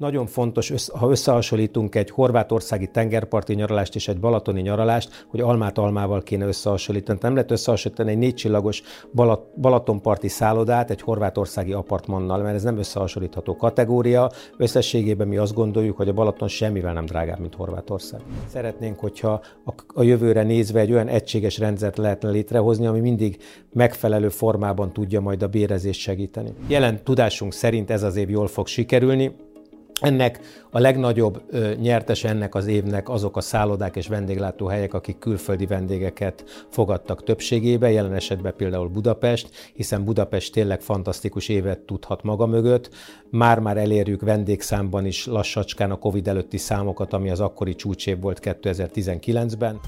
nagyon fontos, ha összehasonlítunk egy horvátországi tengerparti nyaralást és egy balatoni nyaralást, hogy almát almával kéne összehasonlítani. Nem lehet összehasonlítani egy négycsillagos Balat, Balatonparti szállodát egy horvátországi apartmannal, mert ez nem összehasonlítható kategória. Összességében mi azt gondoljuk, hogy a Balaton semmivel nem drágább, mint Horvátország. Szeretnénk, hogyha a, jövőre nézve egy olyan egységes rendszert lehetne létrehozni, ami mindig megfelelő formában tudja majd a bérezést segíteni. Jelen tudásunk szerint ez az év jól fog sikerülni. Ennek a legnagyobb nyertes ennek az évnek azok a szállodák és vendéglátóhelyek, akik külföldi vendégeket fogadtak többségébe, jelen esetben például Budapest, hiszen Budapest tényleg fantasztikus évet tudhat maga mögött. Már-már elérjük vendégszámban is lassacskán a Covid előtti számokat, ami az akkori csúcsév volt 2019-ben.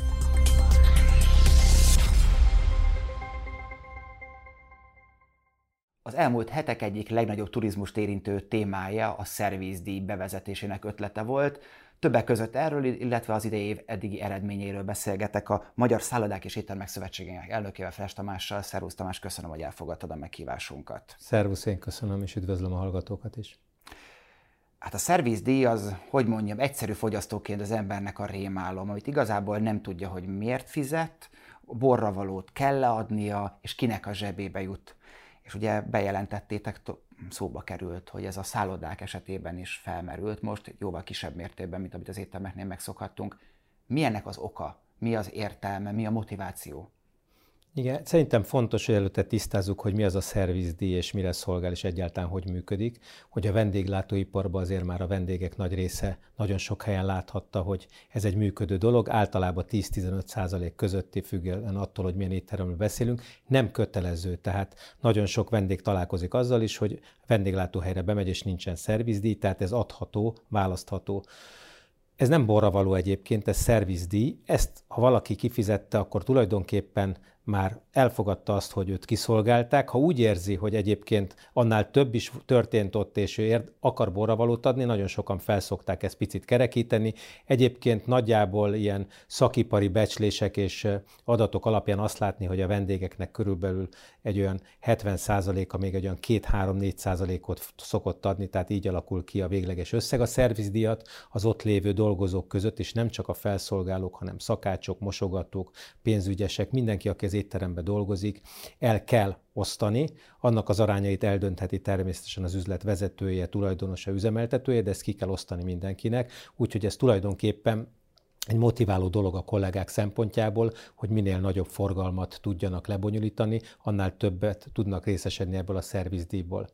Az elmúlt hetek egyik legnagyobb turizmust érintő témája a szervizdíj bevezetésének ötlete volt. Többek között erről, illetve az idei év eddigi eredményéről beszélgetek a Magyar Szállodák és Éttermek Szövetségének elnökével, Fres Tamással. Szervusz Tamás, köszönöm, hogy elfogadtad a meghívásunkat. Szervusz, én köszönöm, és üdvözlöm a hallgatókat is. Hát a szervizdíj az, hogy mondjam, egyszerű fogyasztóként az embernek a rémálom, amit igazából nem tudja, hogy miért fizet, borra valót kell leadnia, és kinek a zsebébe jut és ugye bejelentettétek, szóba került, hogy ez a szállodák esetében is felmerült, most jóval kisebb mértékben, mint amit az éttermeknél megszokhattunk. Mi ennek az oka? Mi az értelme? Mi a motiváció? Igen, szerintem fontos, hogy előtte tisztázzuk, hogy mi az a szervizdíj, és mire szolgál, és egyáltalán hogy működik. Hogy a vendéglátóiparban azért már a vendégek nagy része nagyon sok helyen láthatta, hogy ez egy működő dolog, általában 10-15 százalék közötti függően attól, hogy milyen étteremről beszélünk, nem kötelező. Tehát nagyon sok vendég találkozik azzal is, hogy vendéglátóhelyre bemegy, és nincsen szervizdíj, tehát ez adható, választható. Ez nem borravaló egyébként, ez szervizdíj. Ezt, ha valaki kifizette, akkor tulajdonképpen már elfogadta azt, hogy őt kiszolgálták. Ha úgy érzi, hogy egyébként annál több is történt ott, és ő érd, akar borravalót adni, nagyon sokan felszokták ezt picit kerekíteni. Egyébként nagyjából ilyen szakipari becslések és adatok alapján azt látni, hogy a vendégeknek körülbelül egy olyan 70%-a még egy olyan 2-3-4%-ot szokott adni, tehát így alakul ki a végleges összeg. A szervizdíjat az ott lévő dolgozók között, és nem csak a felszolgálók, hanem szakácsok, mosogatók, pénzügyesek, mindenki, aki az étteremben dolgozik, el kell osztani. Annak az arányait eldöntheti természetesen az üzlet vezetője, tulajdonosa, üzemeltetője, de ezt ki kell osztani mindenkinek. Úgyhogy ez tulajdonképpen egy motiváló dolog a kollégák szempontjából, hogy minél nagyobb forgalmat tudjanak lebonyolítani, annál többet tudnak részesedni ebből a szervizdíjból.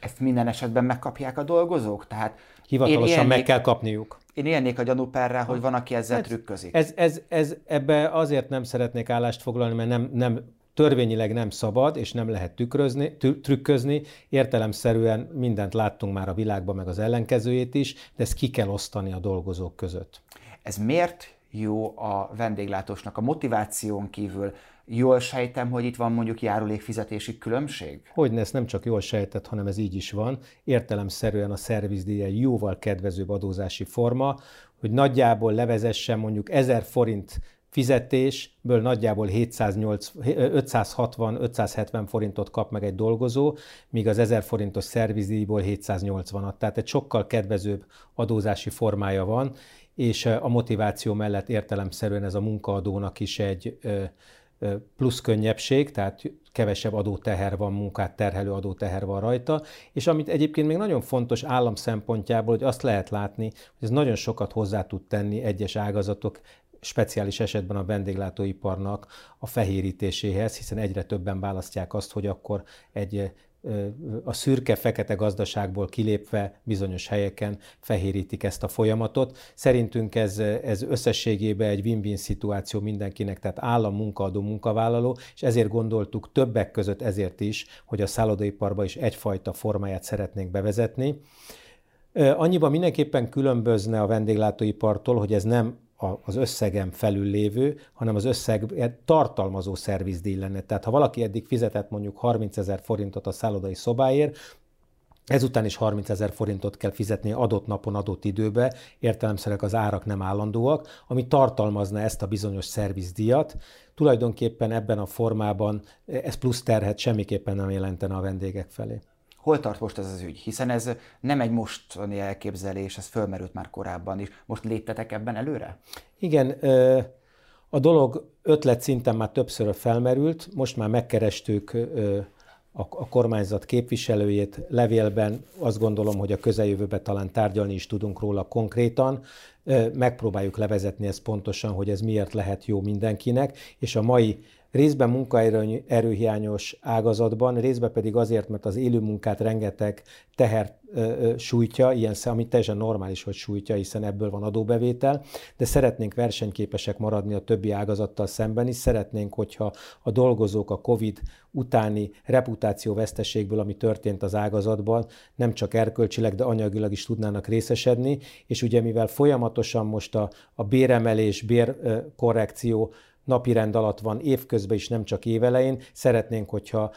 Ezt minden esetben megkapják a dolgozók? Tehát Hivatalosan élnék, meg kell kapniuk. Én élnék a gyanúperrel, hogy van, aki ezzel ez, trükközik. Ez, ez, ez, ebbe azért nem szeretnék állást foglalni, mert nem, nem törvényileg nem szabad, és nem lehet tükrözni, trükközni. Értelemszerűen mindent láttunk már a világban, meg az ellenkezőjét is, de ezt ki kell osztani a dolgozók között. Ez miért jó a vendéglátósnak a motiváción kívül? Jól sejtem, hogy itt van mondjuk járulékfizetési különbség? Hogy ezt nem csak jól sejtett, hanem ez így is van. Értelemszerűen a szervizdíj egy jóval kedvezőbb adózási forma, hogy nagyjából levezessen mondjuk 1000 forint fizetésből nagyjából 560-570 forintot kap meg egy dolgozó, míg az 1000 forintos szervizdíjból 780-at. Tehát egy sokkal kedvezőbb adózási formája van, és a motiváció mellett értelemszerűen ez a munkaadónak is egy plusz könnyebbség, tehát kevesebb adóteher van, munkát terhelő adóteher van rajta, és amit egyébként még nagyon fontos állam szempontjából, hogy azt lehet látni, hogy ez nagyon sokat hozzá tud tenni egyes ágazatok speciális esetben a vendéglátóiparnak a fehérítéséhez, hiszen egyre többen választják azt, hogy akkor egy a szürke-fekete gazdaságból kilépve bizonyos helyeken fehérítik ezt a folyamatot. Szerintünk ez, ez összességében egy win-win szituáció mindenkinek, tehát állam, munkaadó, munkavállaló, és ezért gondoltuk többek között ezért is, hogy a szállodaiparba is egyfajta formáját szeretnénk bevezetni. Annyiban mindenképpen különbözne a vendéglátóipartól, hogy ez nem az összegem felül lévő, hanem az összeg tartalmazó szervizdíj lenne. Tehát ha valaki eddig fizetett mondjuk 30 ezer forintot a szállodai szobáért, Ezután is 30 ezer forintot kell fizetni adott napon, adott időbe, értelemszerűen az árak nem állandóak, ami tartalmazna ezt a bizonyos szervizdíjat. Tulajdonképpen ebben a formában ez plusz terhet semmiképpen nem jelentene a vendégek felé. Hol tart most ez az ügy? Hiszen ez nem egy mostani elképzelés, ez fölmerült már korábban is. Most léptetek ebben előre? Igen, a dolog ötlet szinten már többször felmerült, most már megkerestük a, kormányzat képviselőjét levélben, azt gondolom, hogy a közeljövőben talán tárgyalni is tudunk róla konkrétan, megpróbáljuk levezetni ezt pontosan, hogy ez miért lehet jó mindenkinek, és a mai részben munkaerőhiányos ágazatban, részben pedig azért, mert az élő munkát rengeteg teher sújtja, ilyen szem, ami teljesen normális, hogy sújtja, hiszen ebből van adóbevétel, de szeretnénk versenyképesek maradni a többi ágazattal szemben is, szeretnénk, hogyha a dolgozók a COVID utáni reputációveszteségből, ami történt az ágazatban, nem csak erkölcsileg, de anyagilag is tudnának részesedni, és ugye mivel folyamatosan most a, a béremelés, bérkorrekció napirend alatt van évközben is, nem csak évelején. Szeretnénk, hogyha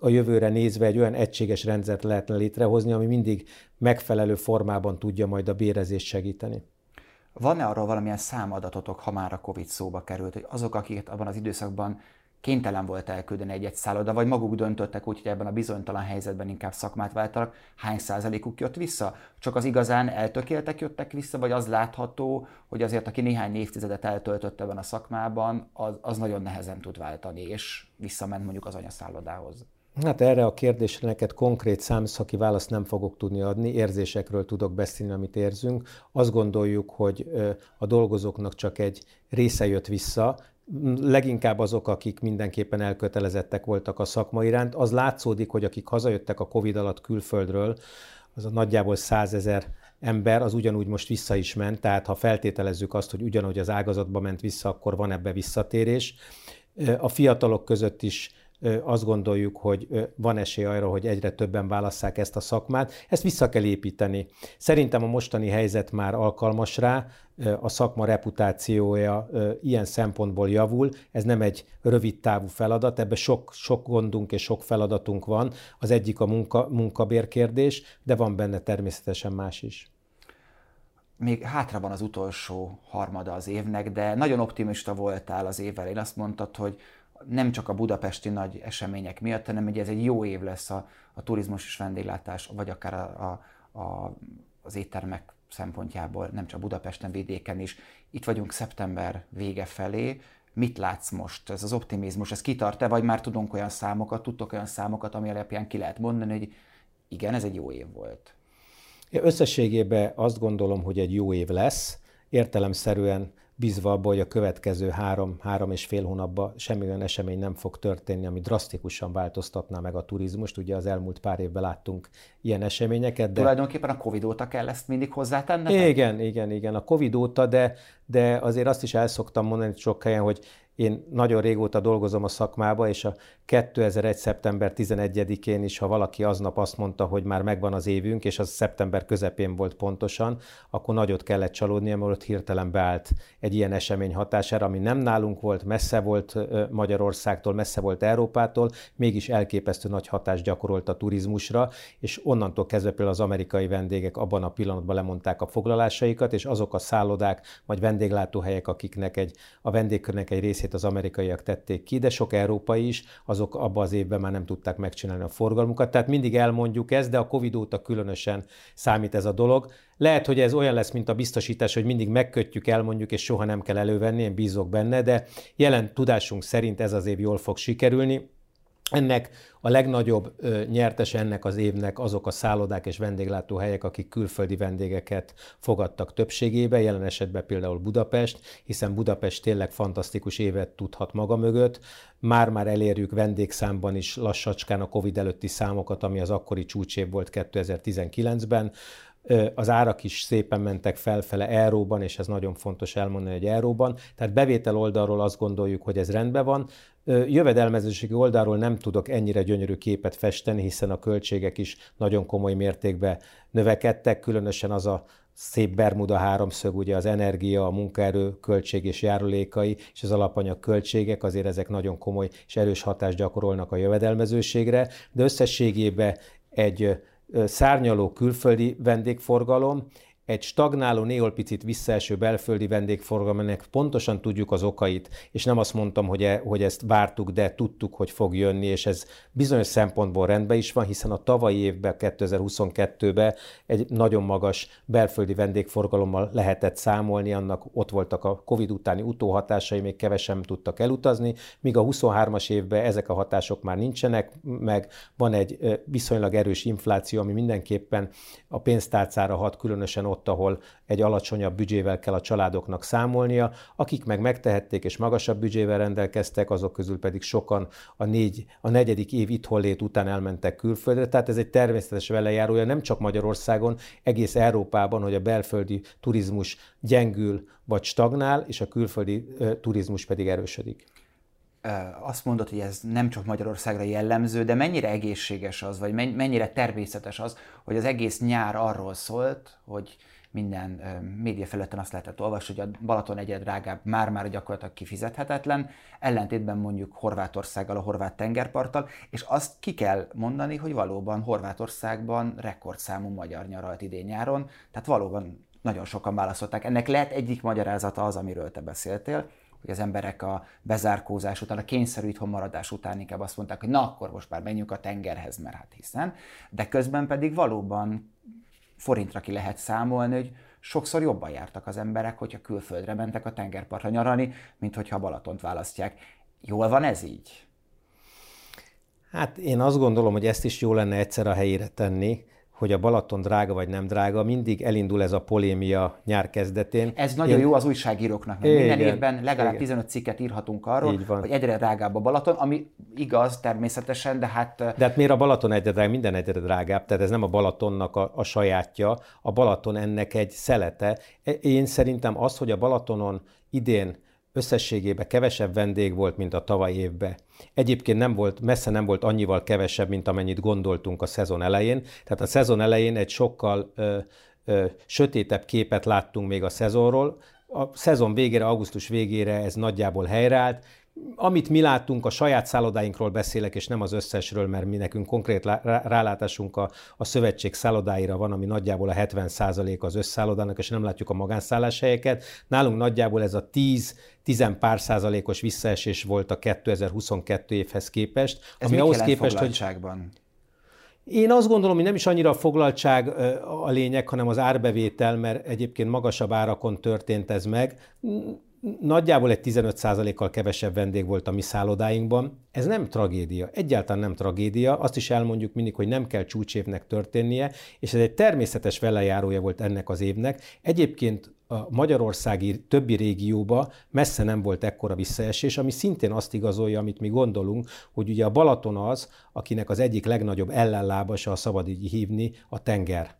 a, jövőre nézve egy olyan egységes rendszert lehetne létrehozni, ami mindig megfelelő formában tudja majd a bérezést segíteni. Van-e arról valamilyen számadatotok, ha már a Covid szóba került, hogy azok, akik abban az időszakban kénytelen volt elküldeni egy-egy szálloda, vagy maguk döntöttek úgy, hogy ebben a bizonytalan helyzetben inkább szakmát váltanak, hány százalékuk jött vissza? Csak az igazán eltökéltek jöttek vissza, vagy az látható, hogy azért aki néhány évtizedet eltöltött ebben a szakmában, az, az nagyon nehezen tud váltani, és visszament mondjuk az anyaszállodához? Hát erre a kérdésre neked konkrét számszaki választ nem fogok tudni adni, érzésekről tudok beszélni, amit érzünk. Azt gondoljuk, hogy a dolgozóknak csak egy része jött vissza, leginkább azok, akik mindenképpen elkötelezettek voltak a szakma iránt. Az látszódik, hogy akik hazajöttek a Covid alatt külföldről, az a nagyjából százezer ember, az ugyanúgy most vissza is ment, tehát ha feltételezzük azt, hogy ugyanúgy az ágazatba ment vissza, akkor van ebbe visszatérés. A fiatalok között is azt gondoljuk, hogy van esély arra, hogy egyre többen válasszák ezt a szakmát. Ezt vissza kell építeni. Szerintem a mostani helyzet már alkalmas rá, a szakma reputációja ilyen szempontból javul. Ez nem egy rövid távú feladat, ebben sok, sok gondunk és sok feladatunk van. Az egyik a munka, munkabérkérdés, de van benne természetesen más is még hátra van az utolsó harmada az évnek, de nagyon optimista voltál az évvel. Én azt mondtad, hogy nem csak a budapesti nagy események miatt, hanem hogy ez egy jó év lesz a, a turizmus és vendéglátás, vagy akár a, a, a, az éttermek szempontjából, nem csak Budapesten, vidéken is. Itt vagyunk szeptember vége felé. Mit látsz most? Ez az optimizmus, ez kitart-e, vagy már tudunk olyan számokat, tudtok olyan számokat, ami alapján ki lehet mondani, hogy igen, ez egy jó év volt? Ja, összességében azt gondolom, hogy egy jó év lesz. Értelemszerűen bízva abba, hogy a következő három, három és fél hónapban semmilyen esemény nem fog történni, ami drasztikusan változtatná meg a turizmust. Ugye az elmúlt pár évben láttunk ilyen eseményeket. De... Tulajdonképpen a Covid óta kell ezt mindig hozzátenni? Igen, igen, igen. A Covid óta, de, de azért azt is el szoktam mondani sok helyen, hogy én nagyon régóta dolgozom a szakmába, és a 2001. szeptember 11-én is, ha valaki aznap azt mondta, hogy már megvan az évünk, és az szeptember közepén volt pontosan, akkor nagyot kellett csalódni, mert ott hirtelen beállt egy ilyen esemény hatására, ami nem nálunk volt, messze volt Magyarországtól, messze volt Európától, mégis elképesztő nagy hatást gyakorolt a turizmusra, és onnantól kezdve például az amerikai vendégek abban a pillanatban lemondták a foglalásaikat, és azok a szállodák vagy vendéglátóhelyek, akiknek egy, a vendégkörnek egy részét az amerikaiak tették ki, de sok európai is, azok abban az évben már nem tudták megcsinálni a forgalmukat. Tehát mindig elmondjuk ezt, de a Covid óta különösen számít ez a dolog. Lehet, hogy ez olyan lesz, mint a biztosítás, hogy mindig megkötjük, elmondjuk, és soha nem kell elővenni, én bízok benne, de jelen tudásunk szerint ez az év jól fog sikerülni. Ennek a legnagyobb nyertes ennek az évnek azok a szállodák és vendéglátóhelyek, akik külföldi vendégeket fogadtak többségébe, jelen esetben például Budapest, hiszen Budapest tényleg fantasztikus évet tudhat maga mögött. Már-már elérjük vendégszámban is lassacskán a Covid előtti számokat, ami az akkori csúcsév volt 2019-ben az árak is szépen mentek felfele euróban, és ez nagyon fontos elmondani, hogy euróban. Tehát bevétel oldalról azt gondoljuk, hogy ez rendben van. Jövedelmezőségi oldalról nem tudok ennyire gyönyörű képet festeni, hiszen a költségek is nagyon komoly mértékben növekedtek, különösen az a szép Bermuda háromszög, ugye az energia, a munkaerő költség és járulékai, és az alapanyag költségek, azért ezek nagyon komoly és erős hatást gyakorolnak a jövedelmezőségre, de összességében egy szárnyaló külföldi vendégforgalom, egy stagnáló, néhol picit visszaeső belföldi vendégforgalomnak pontosan tudjuk az okait, és nem azt mondtam, hogy, e, hogy ezt vártuk, de tudtuk, hogy fog jönni, és ez bizonyos szempontból rendben is van, hiszen a tavalyi évben, 2022-ben egy nagyon magas belföldi vendégforgalommal lehetett számolni, annak ott voltak a Covid utáni utóhatásai, még kevesen tudtak elutazni, míg a 23-as évben ezek a hatások már nincsenek, meg. Van egy viszonylag erős infláció, ami mindenképpen a pénztárcára hat, különösen ott, ahol egy alacsonyabb büdzsével kell a családoknak számolnia, akik meg megtehették és magasabb büdzsével rendelkeztek, azok közül pedig sokan a, négy, a negyedik év itthonlét után elmentek külföldre, tehát ez egy természetes velejárója nem csak Magyarországon, egész Európában, hogy a belföldi turizmus gyengül vagy stagnál, és a külföldi turizmus pedig erősödik azt mondod, hogy ez nem csak Magyarországra jellemző, de mennyire egészséges az, vagy mennyire természetes az, hogy az egész nyár arról szólt, hogy minden média felületen azt lehetett olvasni, hogy a Balaton egyre drágább, már-már gyakorlatilag kifizethetetlen, ellentétben mondjuk Horvátországgal, a horvát tengerparttal, és azt ki kell mondani, hogy valóban Horvátországban rekordszámú magyar nyaralt idén nyáron, tehát valóban nagyon sokan válaszolták. Ennek lehet egyik magyarázata az, amiről te beszéltél, hogy az emberek a bezárkózás után, a kényszerű itthon maradás után inkább azt mondták, hogy na akkor most már menjünk a tengerhez, mert hát hiszen, de közben pedig valóban forintra ki lehet számolni, hogy sokszor jobban jártak az emberek, hogyha külföldre mentek a tengerpartra nyaralni, mint hogyha Balatont választják. Jól van ez így? Hát én azt gondolom, hogy ezt is jó lenne egyszer a helyére tenni, hogy a Balaton drága vagy nem drága, mindig elindul ez a polémia nyár kezdetén. Ez nagyon Én... jó az újságíróknak, mert minden évben legalább igen. 15 cikket írhatunk arról, hogy egyre drágább a Balaton, ami igaz természetesen, de hát... De hát miért a Balaton egyre drágább? Minden egyre drágább, tehát ez nem a Balatonnak a, a sajátja, a Balaton ennek egy szelete. Én szerintem az, hogy a Balatonon idén összességében kevesebb vendég volt, mint a tavaly évben. Egyébként nem volt, messze nem volt annyival kevesebb, mint amennyit gondoltunk a szezon elején. Tehát a szezon elején egy sokkal ö, ö, sötétebb képet láttunk még a szezonról. A szezon végére, augusztus végére ez nagyjából helyreállt, amit mi láttunk, a saját szállodáinkról beszélek, és nem az összesről, mert mi nekünk konkrét rálátásunk a, a szövetség szállodáira van, ami nagyjából a 70% az összszállodának, és nem látjuk a magánszálláshelyeket. Nálunk nagyjából ez a 10 10 pár százalékos visszaesés volt a 2022 évhez képest. Ez ami ahhoz képest, hogy én azt gondolom, hogy nem is annyira a foglaltság a lényeg, hanem az árbevétel, mert egyébként magasabb árakon történt ez meg nagyjából egy 15%-kal kevesebb vendég volt a mi szállodáinkban. Ez nem tragédia, egyáltalán nem tragédia. Azt is elmondjuk mindig, hogy nem kell csúcsévnek történnie, és ez egy természetes velejárója volt ennek az évnek. Egyébként a magyarországi többi régióba messze nem volt ekkora visszaesés, ami szintén azt igazolja, amit mi gondolunk, hogy ugye a Balaton az, akinek az egyik legnagyobb ellenlábasa, a szabad így hívni, a tenger.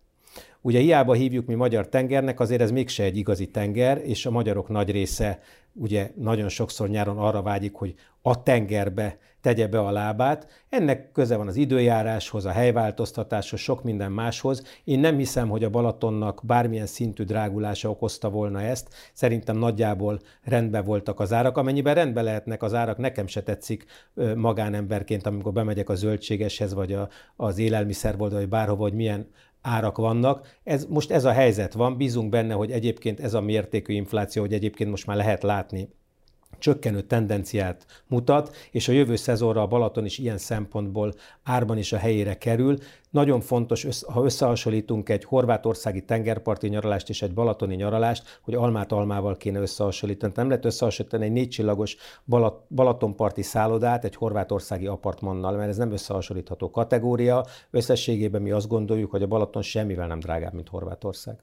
Ugye hiába hívjuk mi magyar tengernek, azért ez mégse egy igazi tenger, és a magyarok nagy része ugye nagyon sokszor nyáron arra vágyik, hogy a tengerbe tegye be a lábát. Ennek köze van az időjáráshoz, a helyváltoztatáshoz, sok minden máshoz. Én nem hiszem, hogy a Balatonnak bármilyen szintű drágulása okozta volna ezt. Szerintem nagyjából rendben voltak az árak. Amennyiben rendben lehetnek az árak, nekem se tetszik magánemberként, amikor bemegyek a zöldségeshez, vagy a, az élelmiszerboltba, vagy bárhova, hogy milyen árak vannak. Ez, most ez a helyzet van, bízunk benne, hogy egyébként ez a mértékű infláció, hogy egyébként most már lehet látni csökkenő tendenciát mutat, és a jövő szezonra a Balaton is ilyen szempontból árban is a helyére kerül. Nagyon fontos, ha összehasonlítunk egy horvátországi tengerparti nyaralást és egy balatoni nyaralást, hogy almát almával kéne összehasonlítani. Nem lehet összehasonlítani egy négycsillagos Balat, balatonparti szállodát egy horvátországi apartmannal, mert ez nem összehasonlítható kategória. Összességében mi azt gondoljuk, hogy a Balaton semmivel nem drágább, mint Horvátország.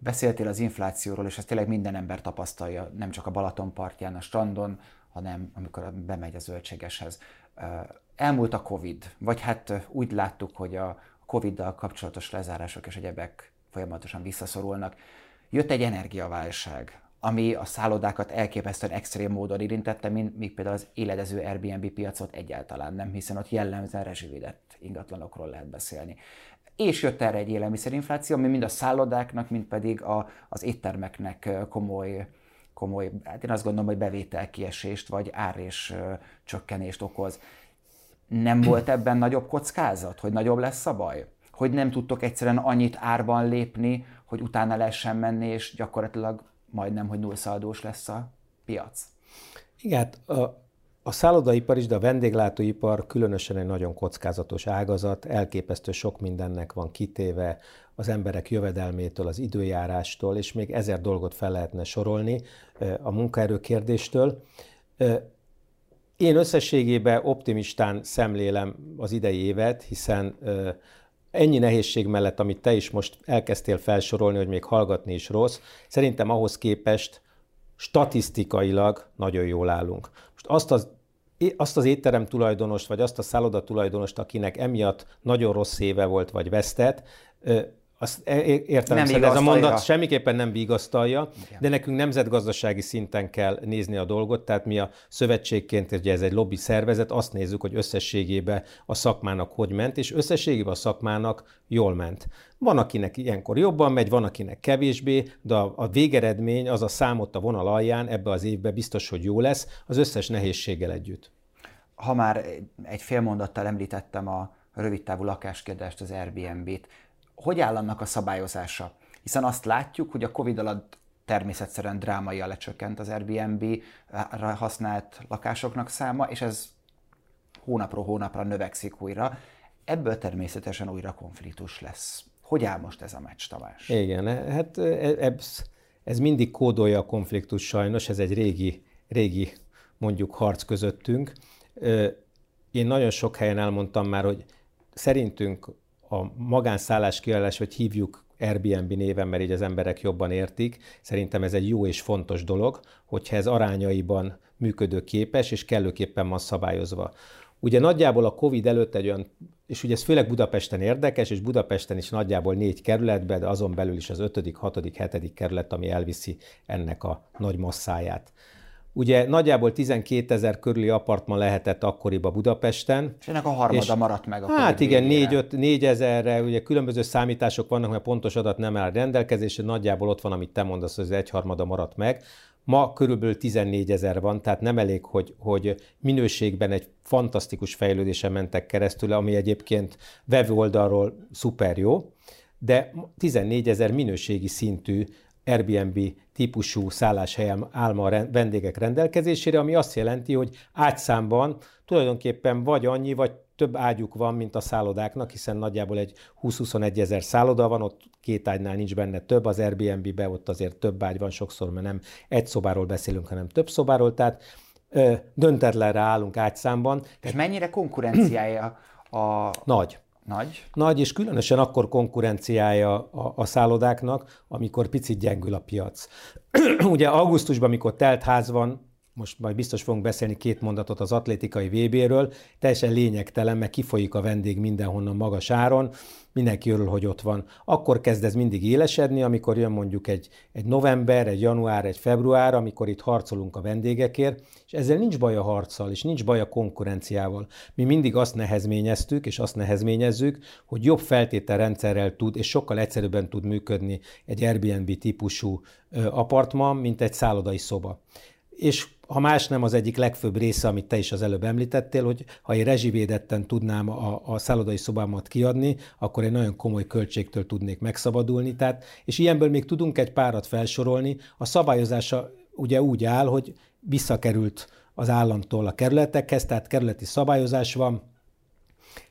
Beszéltél az inflációról, és ezt tényleg minden ember tapasztalja, nem csak a Balaton partján, a strandon, hanem amikor bemegy a zöldségeshez. Elmúlt a Covid, vagy hát úgy láttuk, hogy a Covid-dal kapcsolatos lezárások és egyebek folyamatosan visszaszorulnak. Jött egy energiaválság, ami a szállodákat elképesztően extrém módon érintette, mint míg például az éledező Airbnb piacot egyáltalán nem, hiszen ott jellemzően rezsivédett ingatlanokról lehet beszélni és jött erre egy élelmiszerinfláció, ami mind a szállodáknak, mind pedig a, az éttermeknek komoly, komoly, hát én azt gondolom, hogy bevételkiesést vagy árés csökkenést okoz. Nem volt ebben nagyobb kockázat, hogy nagyobb lesz a baj? hogy nem tudtok egyszerűen annyit árban lépni, hogy utána lehessen menni, és gyakorlatilag majdnem, hogy nullszaldós lesz a piac. Igen, hát a, a szállodaipar is, de a vendéglátóipar különösen egy nagyon kockázatos ágazat, elképesztő sok mindennek van kitéve, az emberek jövedelmétől, az időjárástól, és még ezer dolgot fel lehetne sorolni a munkaerő kérdéstől. Én összességében optimistán szemlélem az idei évet, hiszen ennyi nehézség mellett, amit te is most elkezdtél felsorolni, hogy még hallgatni is rossz, szerintem ahhoz képest statisztikailag nagyon jól állunk. Most azt az azt az étterem tulajdonost, vagy azt a szálloda tulajdonost, akinek emiatt nagyon rossz éve volt, vagy vesztett, azt értem, nem ez a mondat semmiképpen nem vigasztalja, Igen. de nekünk nemzetgazdasági szinten kell nézni a dolgot, tehát mi a szövetségként, ugye ez egy lobby szervezet, azt nézzük, hogy összességében a szakmának hogy ment, és összességében a szakmának jól ment. Van, akinek ilyenkor jobban megy, van, akinek kevésbé, de a végeredmény, az a számot a vonal alján ebbe az évben biztos, hogy jó lesz, az összes nehézséggel együtt. Ha már egy fél mondattal említettem a rövidtávú lakáskérdést, az Airbnb-t, hogy áll annak a szabályozása? Hiszen azt látjuk, hogy a Covid alatt természetszerűen drámai lecsökkent az Airbnb-ra használt lakásoknak száma, és ez hónapról hónapra növekszik újra. Ebből természetesen újra konfliktus lesz. Hogy áll most ez a meccs, Tamás? Igen, hát ez, ez mindig kódolja a konfliktus sajnos, ez egy régi, régi mondjuk harc közöttünk. Én nagyon sok helyen elmondtam már, hogy szerintünk a magánszállás kiállás, vagy hívjuk Airbnb néven, mert így az emberek jobban értik. Szerintem ez egy jó és fontos dolog, hogyha ez arányaiban működőképes és kellőképpen van szabályozva. Ugye nagyjából a Covid előtt egy olyan, és ugye ez főleg Budapesten érdekes, és Budapesten is nagyjából négy kerületben, de azon belül is az ötödik, hatodik, hetedik kerület, ami elviszi ennek a nagy masszáját. Ugye nagyjából 12 ezer körüli apartman lehetett akkoriban Budapesten. És ennek a harmada és, maradt meg a Hát igen, 4, 4 ezerre, ugye különböző számítások vannak, mert pontos adat nem áll rendelkezésre, nagyjából ott van, amit te mondasz, hogy az egyharmada maradt meg. Ma körülbelül 14 ezer van, tehát nem elég, hogy, hogy minőségben egy fantasztikus fejlődésen mentek keresztül, ami egyébként vevő oldalról szuper jó, de 14 ezer minőségi szintű Airbnb típusú szálláshelyen áll a vendégek rendelkezésére, ami azt jelenti, hogy ágyszámban tulajdonképpen vagy annyi, vagy több ágyuk van, mint a szállodáknak, hiszen nagyjából egy 20-21 ezer szálloda van, ott két ágynál nincs benne több, az Airbnb-be ott azért több ágy van sokszor, mert nem egy szobáról beszélünk, hanem több szobáról, tehát ö, döntetlenre állunk ágyszámban. És mennyire konkurenciája a... Nagy. Nagy. Nagy, és különösen akkor konkurenciája a, a szállodáknak, amikor picit gyengül a piac. Ugye augusztusban, amikor telt ház van, most majd biztos fogunk beszélni két mondatot az atlétikai VB-ről, teljesen lényegtelen, mert kifolyik a vendég mindenhonnan magas áron, mindenki örül, hogy ott van. Akkor kezd ez mindig élesedni, amikor jön mondjuk egy, egy november, egy január, egy február, amikor itt harcolunk a vendégekért, és ezzel nincs baj a harccal, és nincs baj a konkurenciával. Mi mindig azt nehezményeztük, és azt nehezményezzük, hogy jobb feltételrendszerrel tud, és sokkal egyszerűbben tud működni egy Airbnb típusú apartman, mint egy szállodai szoba. És ha más nem az egyik legfőbb része, amit te is az előbb említettél, hogy ha én rezsivédetten tudnám a, a szállodai szobámat kiadni, akkor egy nagyon komoly költségtől tudnék megszabadulni. Tehát, és ilyenből még tudunk egy párat felsorolni. A szabályozása ugye úgy áll, hogy visszakerült az államtól a kerületekhez, tehát kerületi szabályozás van,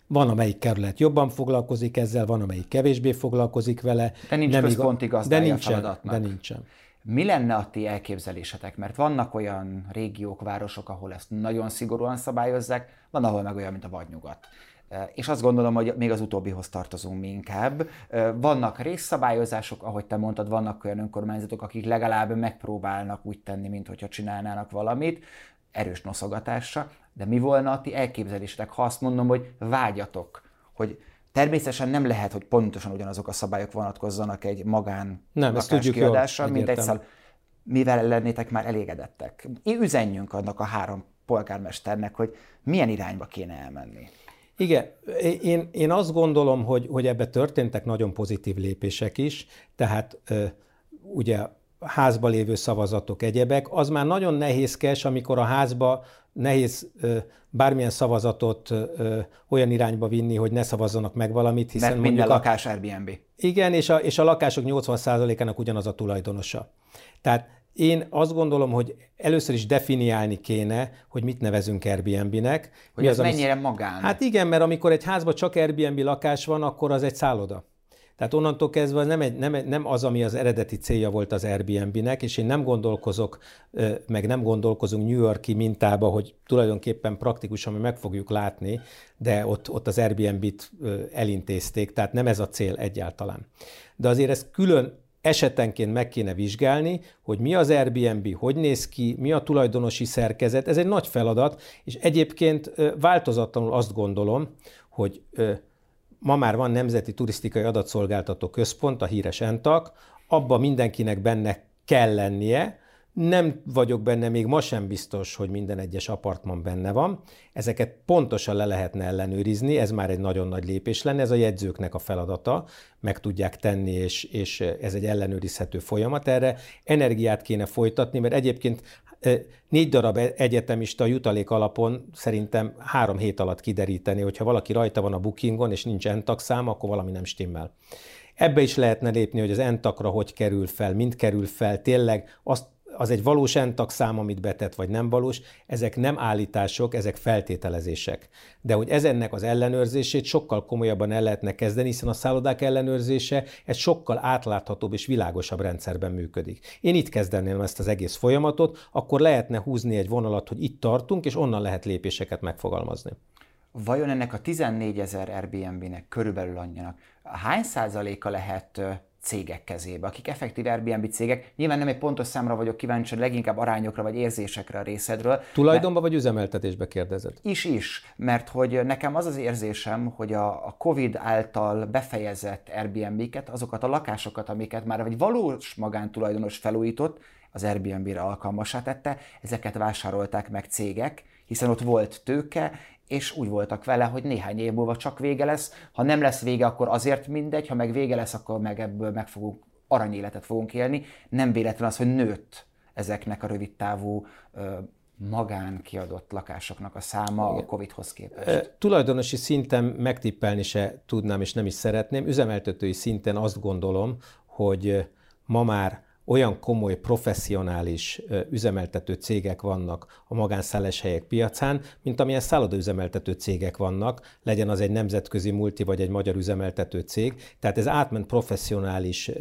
van, amelyik kerület jobban foglalkozik ezzel, van, amelyik kevésbé foglalkozik vele. De nincs nem központi de nincsen, De nincsen. Mi lenne a ti elképzelésetek? Mert vannak olyan régiók, városok, ahol ezt nagyon szigorúan szabályozzák, van, ahol meg olyan, mint a vadnyugat. És azt gondolom, hogy még az utóbbihoz tartozunk mi inkább. Vannak részszabályozások, ahogy te mondtad, vannak olyan önkormányzatok, akik legalább megpróbálnak úgy tenni, mint hogyha csinálnának valamit, erős noszogatásra, de mi volna a ti elképzelésetek, ha azt mondom, hogy vágyatok, hogy Természetesen nem lehet, hogy pontosan ugyanazok a szabályok vonatkozzanak egy magán nem, ezt tudjuk kiadásra, jól, mint egy szal... mivel lennétek már elégedettek. Üzenjünk annak a három polgármesternek, hogy milyen irányba kéne elmenni. Igen, én, én azt gondolom, hogy, hogy ebbe történtek nagyon pozitív lépések is, tehát ugye házba lévő szavazatok, egyebek, az már nagyon nehézkes, amikor a házba nehéz bármilyen szavazatot olyan irányba vinni, hogy ne szavazzanak meg valamit, hiszen Mert minden lakás a, Airbnb. Igen, és a, és a lakások 80%-ának ugyanaz a tulajdonosa. Tehát én azt gondolom, hogy először is definiálni kéne, hogy mit nevezünk Airbnb-nek. Hogy Mi az, mennyire ami... magán. Hát igen, mert amikor egy házban csak Airbnb lakás van, akkor az egy szálloda. Tehát onnantól kezdve nem, egy, nem, nem az, ami az eredeti célja volt az Airbnb-nek, és én nem gondolkozok, meg nem gondolkozunk New Yorki mintába, hogy tulajdonképpen praktikusan mi meg fogjuk látni, de ott, ott az Airbnb-t elintézték, tehát nem ez a cél egyáltalán. De azért ezt külön esetenként meg kéne vizsgálni, hogy mi az Airbnb, hogy néz ki, mi a tulajdonosi szerkezet. Ez egy nagy feladat, és egyébként változatlanul azt gondolom, hogy ma már van Nemzeti Turisztikai Adatszolgáltató Központ, a híres ENTAK, abba mindenkinek benne kell lennie, nem vagyok benne, még ma sem biztos, hogy minden egyes apartman benne van. Ezeket pontosan le lehetne ellenőrizni, ez már egy nagyon nagy lépés lenne, ez a jegyzőknek a feladata, meg tudják tenni, és, és ez egy ellenőrizhető folyamat. Erre energiát kéne folytatni, mert egyébként négy darab e- egyetemista jutalék alapon szerintem három hét alatt kideríteni, hogyha valaki rajta van a bookingon, és nincs entak szám, akkor valami nem stimmel. Ebbe is lehetne lépni, hogy az entakra hogy kerül fel, mind kerül fel, tényleg azt az egy valós entak szám, amit betett, vagy nem valós, ezek nem állítások, ezek feltételezések. De hogy ezennek az ellenőrzését sokkal komolyabban el lehetne kezdeni, hiszen a szállodák ellenőrzése egy sokkal átláthatóbb és világosabb rendszerben működik. Én itt kezdeném ezt az egész folyamatot, akkor lehetne húzni egy vonalat, hogy itt tartunk, és onnan lehet lépéseket megfogalmazni. Vajon ennek a 14 ezer Airbnb-nek körülbelül annyinak hány százaléka lehet cégek kezébe, akik effektív Airbnb cégek. Nyilván nem egy pontos számra vagyok kíváncsi, leginkább arányokra vagy érzésekre a részedről. Tulajdonba vagy üzemeltetésbe kérdezed? Is is, mert hogy nekem az az érzésem, hogy a, a Covid által befejezett Airbnb-ket, azokat a lakásokat, amiket már egy valós magántulajdonos felújított, az Airbnb-re alkalmasá tette, ezeket vásárolták meg cégek, hiszen ott volt tőke, és úgy voltak vele, hogy néhány év múlva csak vége lesz. Ha nem lesz vége, akkor azért mindegy, ha meg vége lesz, akkor meg ebből meg fogunk, aranyéletet fogunk élni. Nem véletlen az, hogy nőtt ezeknek a rövidtávú magán kiadott lakásoknak a száma Igen. a Covid-hoz képest. E, tulajdonosi szinten megtippelni se tudnám, és nem is szeretném. Üzemeltetői szinten azt gondolom, hogy ma már olyan komoly, professzionális üzemeltető cégek vannak a magánszállás piacán, mint amilyen szállodaüzemeltető cégek vannak, legyen az egy nemzetközi multi vagy egy magyar üzemeltető cég. Tehát ez átment professzionális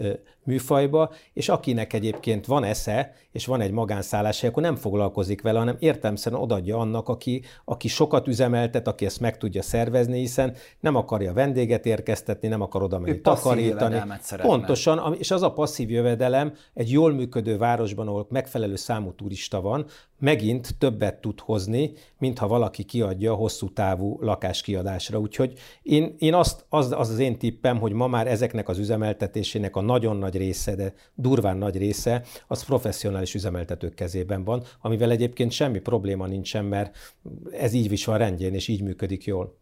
műfajba, és akinek egyébként van esze, és van egy magánszálláshely, akkor nem foglalkozik vele, hanem értelmszerűen odaadja annak, aki, aki sokat üzemeltet, aki ezt meg tudja szervezni, hiszen nem akarja vendéget érkeztetni, nem akar oda menni takarítani. Pontosan, és az a passzív jövedelem egy jól működő városban, ahol megfelelő számú turista van, megint többet tud hozni, mint ha valaki kiadja hosszú távú lakáskiadásra. Úgyhogy én, én azt, az, az az én tippem, hogy ma már ezeknek az üzemeltetésének a nagyon nagy része, de durván nagy része, az professzionális üzemeltetők kezében van, amivel egyébként semmi probléma nincsen, mert ez így is van rendjén, és így működik jól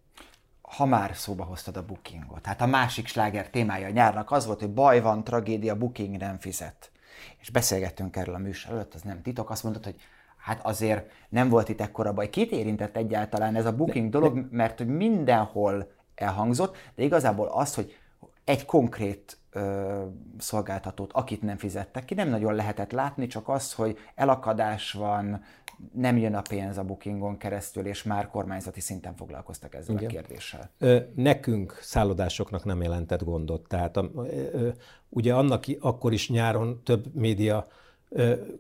ha már szóba hoztad a bookingot, hát a másik sláger témája a nyárnak az volt, hogy baj van, tragédia, booking nem fizet. És beszélgettünk erről a műsor előtt, az nem titok, azt mondod, hogy hát azért nem volt itt ekkora baj. Kit érintett egyáltalán ez a booking dolog, mert hogy mindenhol elhangzott, de igazából az, hogy egy konkrét ö, szolgáltatót, akit nem fizettek ki, nem nagyon lehetett látni, csak az, hogy elakadás van, nem jön a pénz a bookingon keresztül, és már kormányzati szinten foglalkoztak ezzel Igen. a kérdéssel. Ö, nekünk, szállodásoknak nem jelentett gondot. Tehát a, ö, ugye annak akkor is nyáron több média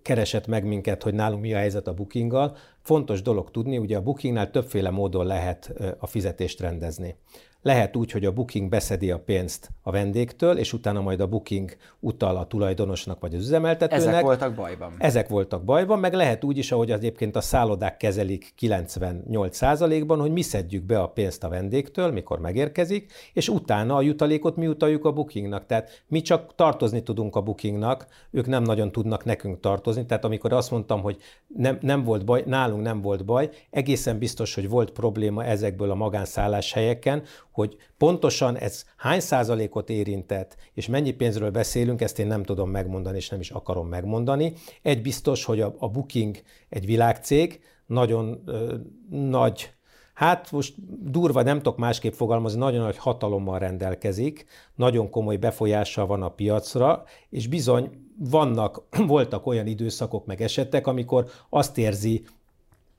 keresett meg minket, hogy nálunk mi a helyzet a bookinggal. Fontos dolog tudni, ugye a bookingnál többféle módon lehet a fizetést rendezni. Lehet úgy, hogy a booking beszedi a pénzt a vendégtől, és utána majd a booking utal a tulajdonosnak vagy az üzemeltetőnek. Ezek voltak bajban. Ezek voltak bajban, meg lehet úgy is, ahogy egyébként a szállodák kezelik 98%-ban, hogy mi szedjük be a pénzt a vendégtől, mikor megérkezik, és utána a jutalékot mi utaljuk a bookingnak. Tehát mi csak tartozni tudunk a bookingnak, ők nem nagyon tudnak nekünk tartozni. Tehát amikor azt mondtam, hogy nem, nem volt baj, nálunk nem volt baj, egészen biztos, hogy volt probléma ezekből a magánszálláshelyeken, hogy pontosan ez hány százalékot érintett, és mennyi pénzről beszélünk, ezt én nem tudom megmondani, és nem is akarom megmondani. Egy biztos, hogy a, a Booking egy világcég, nagyon ö, nagy Hát most durva, nem tudok másképp fogalmazni, nagyon nagy hatalommal rendelkezik, nagyon komoly befolyással van a piacra, és bizony vannak, voltak olyan időszakok meg esetek, amikor azt érzi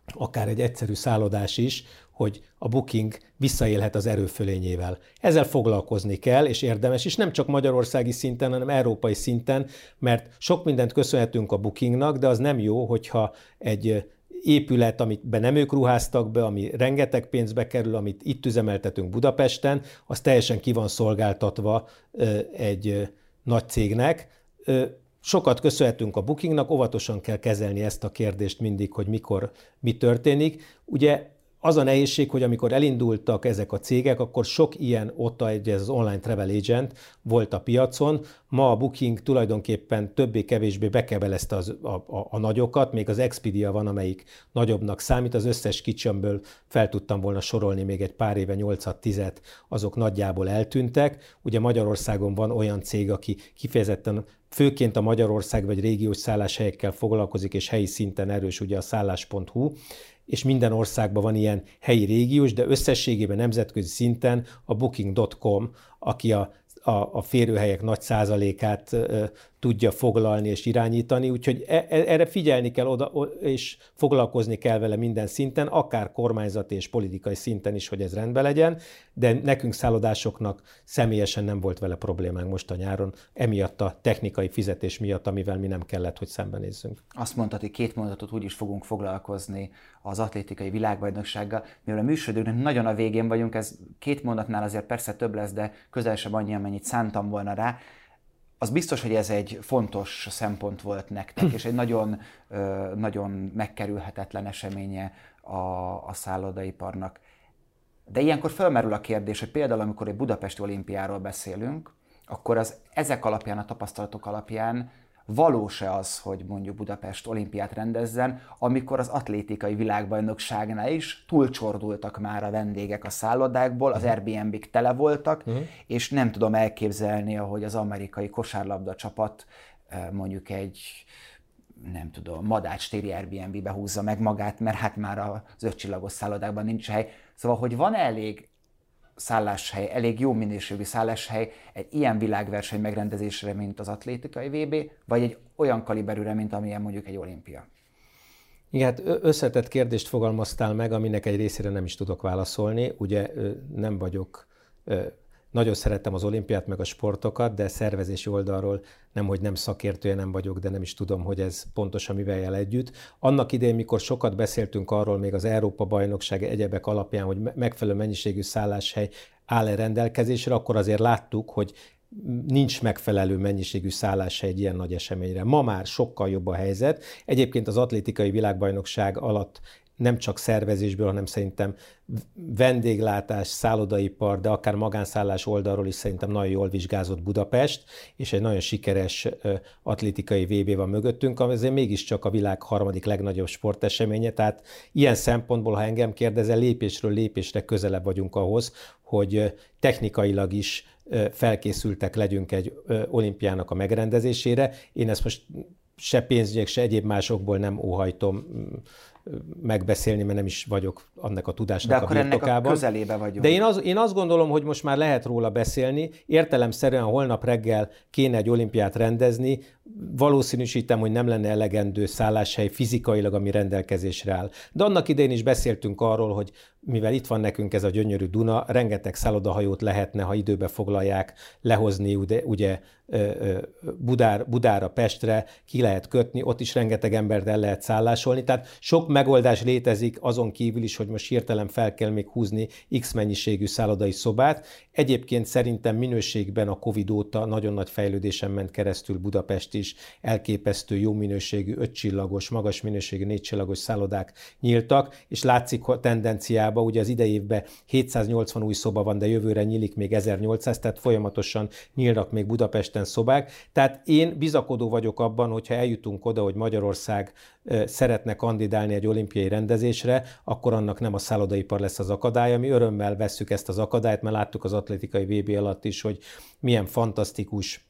akár egy egyszerű szállodás is, hogy a booking visszaélhet az erőfölényével. Ezzel foglalkozni kell, és érdemes, és nem csak magyarországi szinten, hanem európai szinten, mert sok mindent köszönhetünk a bookingnak, de az nem jó, hogyha egy épület, amit be nem ők ruháztak be, ami rengeteg pénzbe kerül, amit itt üzemeltetünk Budapesten, az teljesen ki van szolgáltatva egy nagy cégnek. Sokat köszönhetünk a bookingnak, óvatosan kell kezelni ezt a kérdést mindig, hogy mikor mi történik. Ugye az a nehézség, hogy amikor elindultak ezek a cégek, akkor sok ilyen ott egy ez az online travel agent volt a piacon. Ma a Booking tulajdonképpen többé-kevésbé bekebelezte az, a, a, a nagyokat, még az Expedia van, amelyik nagyobbnak számít. Az összes kicsömből fel tudtam volna sorolni még egy pár éve 8-10-et, azok nagyjából eltűntek. Ugye Magyarországon van olyan cég, aki kifejezetten főként a Magyarország vagy régiós szálláshelyekkel foglalkozik, és helyi szinten erős ugye a szállás.hu, és minden országban van ilyen helyi régiós, de összességében nemzetközi szinten a Booking.com, aki a, a, a férőhelyek nagy százalékát tudja foglalni és irányítani, úgyhogy e, e, erre figyelni kell oda, és foglalkozni kell vele minden szinten, akár kormányzati és politikai szinten is, hogy ez rendben legyen, de nekünk szállodásoknak személyesen nem volt vele problémánk most a nyáron, emiatt a technikai fizetés miatt, amivel mi nem kellett, hogy szembenézzünk. Azt mondtad, hogy két mondatot úgy is fogunk foglalkozni az atlétikai világbajnoksággal, mivel a műsoridőnek nagyon a végén vagyunk, ez két mondatnál azért persze több lesz, de közel sem annyi, amennyit szántam volna rá az biztos, hogy ez egy fontos szempont volt nektek, és egy nagyon, nagyon megkerülhetetlen eseménye a, a szállodaiparnak. De ilyenkor felmerül a kérdés, hogy például amikor egy Budapesti olimpiáról beszélünk, akkor az ezek alapján, a tapasztalatok alapján valós-e az, hogy mondjuk Budapest olimpiát rendezzen, amikor az atlétikai világbajnokságnál is túlcsordultak már a vendégek a szállodákból, az mhm. Airbnb-k tele voltak, uh-huh. és nem tudom elképzelni, ahogy az amerikai kosárlabda csapat mondjuk egy nem tudom, Madács téri Airbnb-be húzza meg magát, mert hát már az ötcsillagos szállodákban nincs hely. Szóval, hogy van elég szálláshely, elég jó minőségű szálláshely egy ilyen világverseny megrendezésre, mint az atlétikai VB, vagy egy olyan kaliberűre, mint amilyen mondjuk egy olimpia? Igen, hát összetett kérdést fogalmaztál meg, aminek egy részére nem is tudok válaszolni. Ugye nem vagyok nagyon szerettem az olimpiát, meg a sportokat, de szervezési oldalról nem, hogy nem szakértője nem vagyok, de nem is tudom, hogy ez pontosan mivel jel együtt. Annak idején, mikor sokat beszéltünk arról, még az Európa bajnokság egyebek alapján, hogy megfelelő mennyiségű szálláshely áll-e rendelkezésre, akkor azért láttuk, hogy nincs megfelelő mennyiségű szálláshely egy ilyen nagy eseményre. Ma már sokkal jobb a helyzet. Egyébként az atlétikai világbajnokság alatt nem csak szervezésből, hanem szerintem vendéglátás, szállodaipar, de akár magánszállás oldalról is szerintem nagyon jól vizsgázott Budapest, és egy nagyon sikeres atlétikai VB van mögöttünk, ami azért mégiscsak a világ harmadik legnagyobb sporteseménye, tehát ilyen szempontból, ha engem kérdezel, lépésről lépésre közelebb vagyunk ahhoz, hogy technikailag is felkészültek legyünk egy olimpiának a megrendezésére. Én ezt most se pénzügyek, se egyéb másokból nem óhajtom megbeszélni, mert nem is vagyok annak a tudásnak De akkor a birtokában. ennek a közelébe vagyunk. De én, az, én azt gondolom, hogy most már lehet róla beszélni. Értelemszerűen holnap reggel kéne egy olimpiát rendezni, valószínűsítem, hogy nem lenne elegendő szálláshely fizikailag, ami rendelkezésre áll. De annak idején is beszéltünk arról, hogy mivel itt van nekünk ez a gyönyörű Duna, rengeteg szállodahajót lehetne, ha időbe foglalják, lehozni ugye, ugye Budár, Budára, Pestre, ki lehet kötni, ott is rengeteg embert el lehet szállásolni. Tehát sok megoldás létezik azon kívül is, hogy most hirtelen fel kell még húzni X mennyiségű szállodai szobát. Egyébként szerintem minőségben a Covid óta nagyon nagy fejlődésen ment keresztül Budapest is elképesztő jó minőségű, ötcsillagos, magas minőségű, négycsillagos szállodák nyíltak, és látszik a tendenciába, ugye az idei évben 780 új szoba van, de jövőre nyílik még 1800, tehát folyamatosan nyílnak még Budapesten szobák. Tehát én bizakodó vagyok abban, hogyha eljutunk oda, hogy Magyarország szeretne kandidálni egy olimpiai rendezésre, akkor annak nem a szállodaipar lesz az akadálya. Mi örömmel vesszük ezt az akadályt, mert láttuk az atlétikai VB alatt is, hogy milyen fantasztikus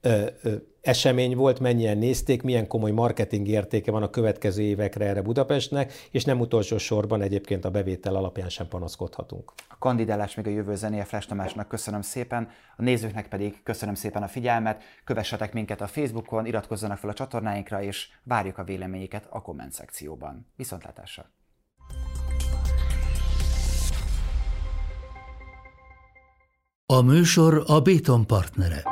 ö, ö, esemény volt, mennyien nézték, milyen komoly marketing értéke van a következő évekre erre Budapestnek, és nem utolsó sorban egyébként a bevétel alapján sem panaszkodhatunk. A kandidálás még a jövő zenéje Flash Tamásnak köszönöm szépen, a nézőknek pedig köszönöm szépen a figyelmet, kövessetek minket a Facebookon, iratkozzanak fel a csatornáinkra, és várjuk a véleményeket a komment szekcióban. Viszontlátásra! A műsor a Béton partnere.